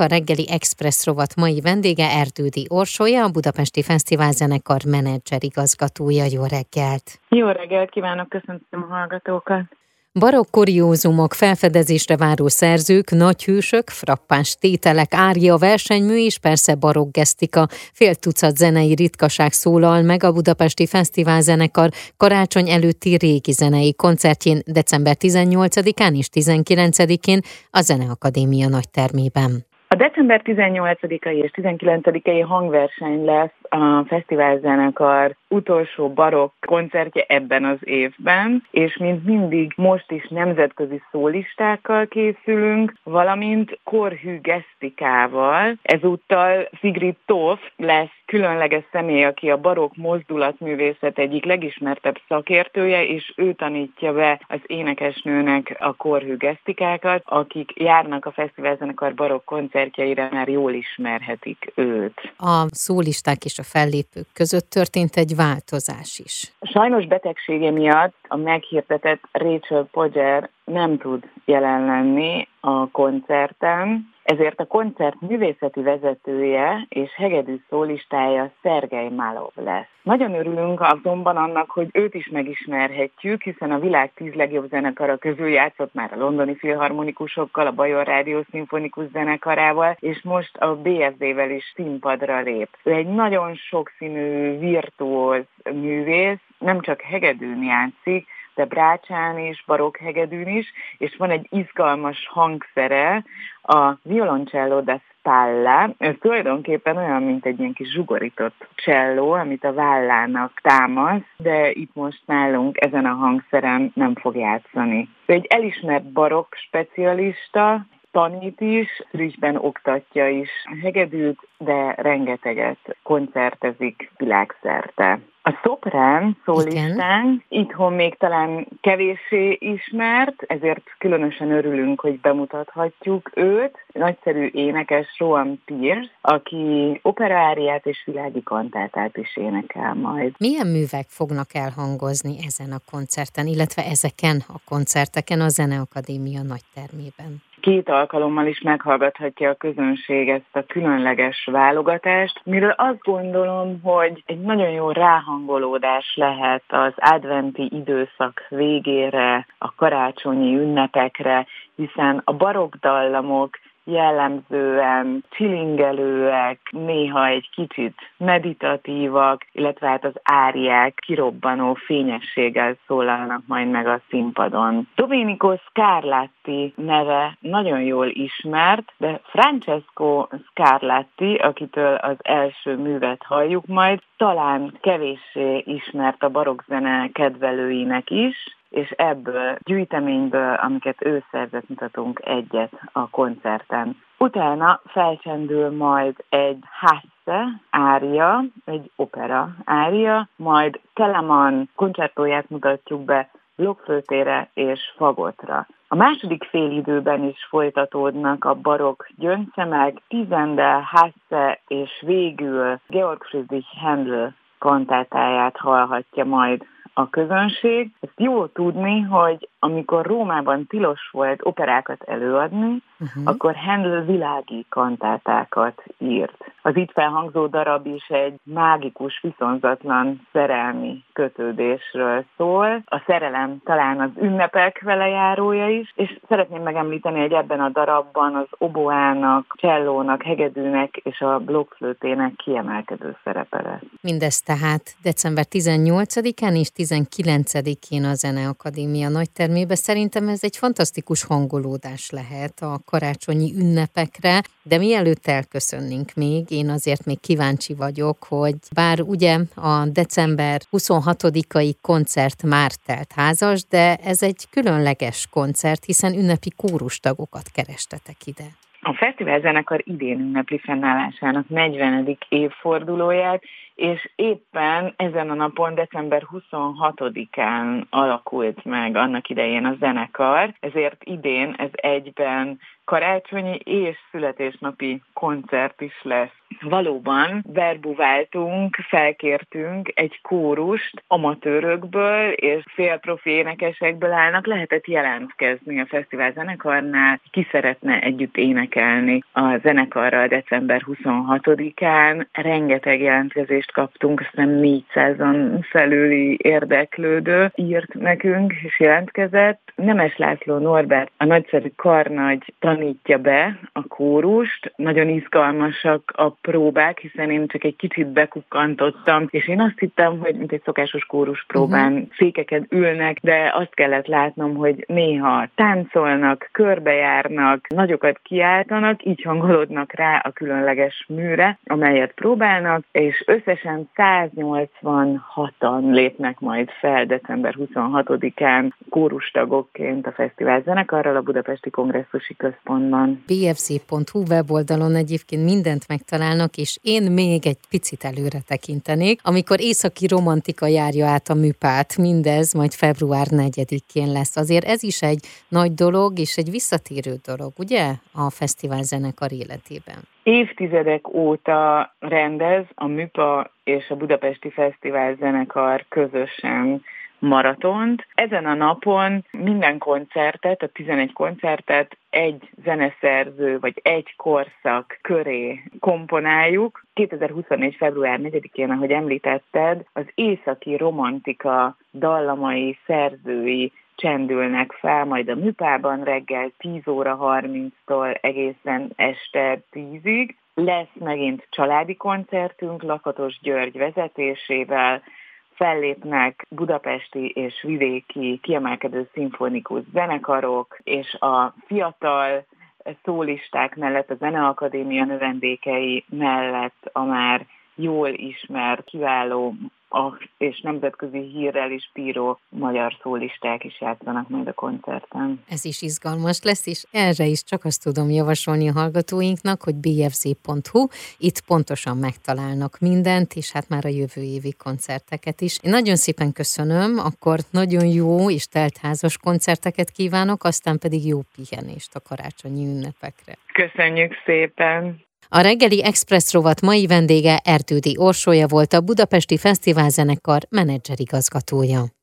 A reggeli Express rovat mai vendége Erdődi Orsolya, a Budapesti Fesztivál zenekar menedzser igazgatója. Jó reggelt! Jó reggelt kívánok, köszöntöm a hallgatókat! Barokk kuriózumok, felfedezésre váró szerzők, nagy hősök, frappáns tételek, árja, versenymű és persze barokk gesztika. Fél tucat zenei ritkaság szólal meg a Budapesti Fesztivál zenekar karácsony előtti régi zenei koncertjén december 18-án és 19-én a Zeneakadémia nagy termében. A december 18-ai és 19-ai hangverseny lesz a Fesztivál Zenekar utolsó barokk koncertje ebben az évben, és mint mindig most is nemzetközi szólistákkal készülünk, valamint korhű gesztikával. Ezúttal Sigrid Toff lesz különleges személy, aki a barokk mozdulatművészet egyik legismertebb szakértője, és ő tanítja be az énekesnőnek a korhű gesztikákat, akik járnak a Fesztivál Zenekar barokk koncertjeire, már jól ismerhetik őt. A szólisták és a fellépők között történt egy változás is. Sajnos betegsége miatt a meghirdetett Rachel Podger nem tud jelen lenni a koncerten, ezért a koncert művészeti vezetője és hegedű szólistája Szergej Málov lesz. Nagyon örülünk azonban annak, hogy őt is megismerhetjük, hiszen a világ tíz legjobb zenekara közül játszott már a londoni filharmonikusokkal, a Bajor Rádió szimfonikus zenekarával, és most a BFD-vel is színpadra lép. Ő egy nagyon sokszínű, virtuóz művész, nem csak hegedűn játszik, de brácsán is, barokhegedűn is, és van egy izgalmas hangszere, a violoncello da spalla, ez tulajdonképpen olyan, mint egy ilyen kis zsugorított cselló, amit a vállának támasz, de itt most nálunk ezen a hangszeren nem fog játszani. Ő egy elismert barokk specialista, tanít is, frissben oktatja is hegedűt, de rengeteget koncertezik világszerte. A szoprán szólistán itthon még talán kevéssé ismert, ezért különösen örülünk, hogy bemutathatjuk őt. Nagyszerű énekes Rowan Pierce, aki operaáriát és világi kantátát is énekel majd. Milyen művek fognak elhangozni ezen a koncerten, illetve ezeken a koncerteken a Zeneakadémia nagy termében? Két alkalommal is meghallgathatja a közönség ezt a különleges válogatást, miről azt gondolom, hogy egy nagyon jó ráhangolódás lehet az adventi időszak végére, a karácsonyi ünnepekre, hiszen a barokk dallamok jellemzően csilingelőek, néha egy kicsit meditatívak, illetve hát az áriák kirobbanó fényességgel szólalnak majd meg a színpadon. Domenico Scarlatti neve nagyon jól ismert, de Francesco Scarlatti, akitől az első művet halljuk majd, talán kevéssé ismert a barokkzene kedvelőinek is, és ebből gyűjteményből, amiket ő szerzett, mutatunk egyet a koncerten. Utána felcsendül majd egy Hasse ária, egy opera ária, majd Telemann koncertóját mutatjuk be blokkflötére és fagotra. A második félidőben is folytatódnak a barokk gyöngyszemek, Tizendel, Hasse és végül Georg Friedrich Händel kantátáját hallhatja majd a közönség. Ezt jó tudni, hogy amikor Rómában tilos volt operákat előadni, uh-huh. akkor Handel világi kantátákat írt. Az itt felhangzó darab is egy mágikus, viszonzatlan szerelmi kötődésről szól. A szerelem talán az ünnepek velejárója is, és szeretném megemlíteni, hogy ebben a darabban az oboának, csellónak, hegedűnek és a blokkflőtének kiemelkedő szerepe lesz. Mindez tehát december 18-án és 19-én a Zeneakadémia nagy termébe. Szerintem ez egy fantasztikus hangolódás lehet a karácsonyi ünnepekre, de mielőtt elköszönnénk még, én azért még kíváncsi vagyok, hogy bár ugye a december 26-ai koncert már telt házas, de ez egy különleges koncert, hiszen ünnepi kórustagokat kerestetek ide. A fesztivál zenekar idén ünnepli fennállásának 40. évfordulóját, és éppen ezen a napon, december 26-án alakult meg annak idején a zenekar, ezért idén ez egyben karácsonyi és születésnapi koncert is lesz. Valóban verbuváltunk, felkértünk egy kórust amatőrökből és félprofi énekesekből állnak, lehetett jelentkezni a fesztivál zenekarnál, ki szeretne együtt énekelni a zenekarral december 26-án. Rengeteg jelentkezést kaptunk, azt nem 400-an felüli érdeklődő írt nekünk és jelentkezett. Nemes László Norbert, a nagyszerű karnagy tanítja be a kórust, nagyon izgalmasak a próbák, hiszen én csak egy kicsit bekukkantottam, és én azt hittem, hogy mint egy szokásos kórus próbán uh-huh. székeken ülnek, de azt kellett látnom, hogy néha táncolnak, körbejárnak, nagyokat kiáltanak, így hangolódnak rá a különleges műre, amelyet próbálnak, és összesen 186-an lépnek majd fel december 26-án kórustagokként a fesztivál zenekarral a Budapesti Kongresszusi Központban. bfc.hu weboldalon egyébként mindent megtalálnak, és én még egy picit előre tekintenék, amikor északi romantika járja át a műpát, mindez majd február 4-én lesz. Azért ez is egy nagy dolog, és egy visszatérő dolog, ugye, a fesztivál zenekar életében? Évtizedek óta rendez a MÜPA és a Budapesti Fesztivál zenekar közösen maratont. Ezen a napon minden koncertet, a 11 koncertet egy zeneszerző vagy egy korszak köré komponáljuk. 2024. február 4-én, ahogy említetted, az északi romantika dallamai, szerzői csendülnek fel, majd a műpában reggel 10 óra 30-tól egészen este 10-ig. Lesz megint családi koncertünk Lakatos György vezetésével, fellépnek budapesti és vidéki kiemelkedő szimfonikus zenekarok, és a fiatal szólisták mellett, a Zeneakadémia növendékei mellett a már jól ismert, kiváló és nemzetközi hírrel is bíró magyar szólisták is játszanak majd a koncerten. Ez is izgalmas lesz, és erre is csak azt tudom javasolni a hallgatóinknak, hogy bfc.hu, itt pontosan megtalálnak mindent, és hát már a jövő évi koncerteket is. Én nagyon szépen köszönöm, akkor nagyon jó és teltházas koncerteket kívánok, aztán pedig jó pihenést a karácsonyi ünnepekre. Köszönjük szépen! A reggeli Express rovat mai vendége Erdődi Orsója volt a Budapesti Fesztiválzenekar menedzserigazgatója.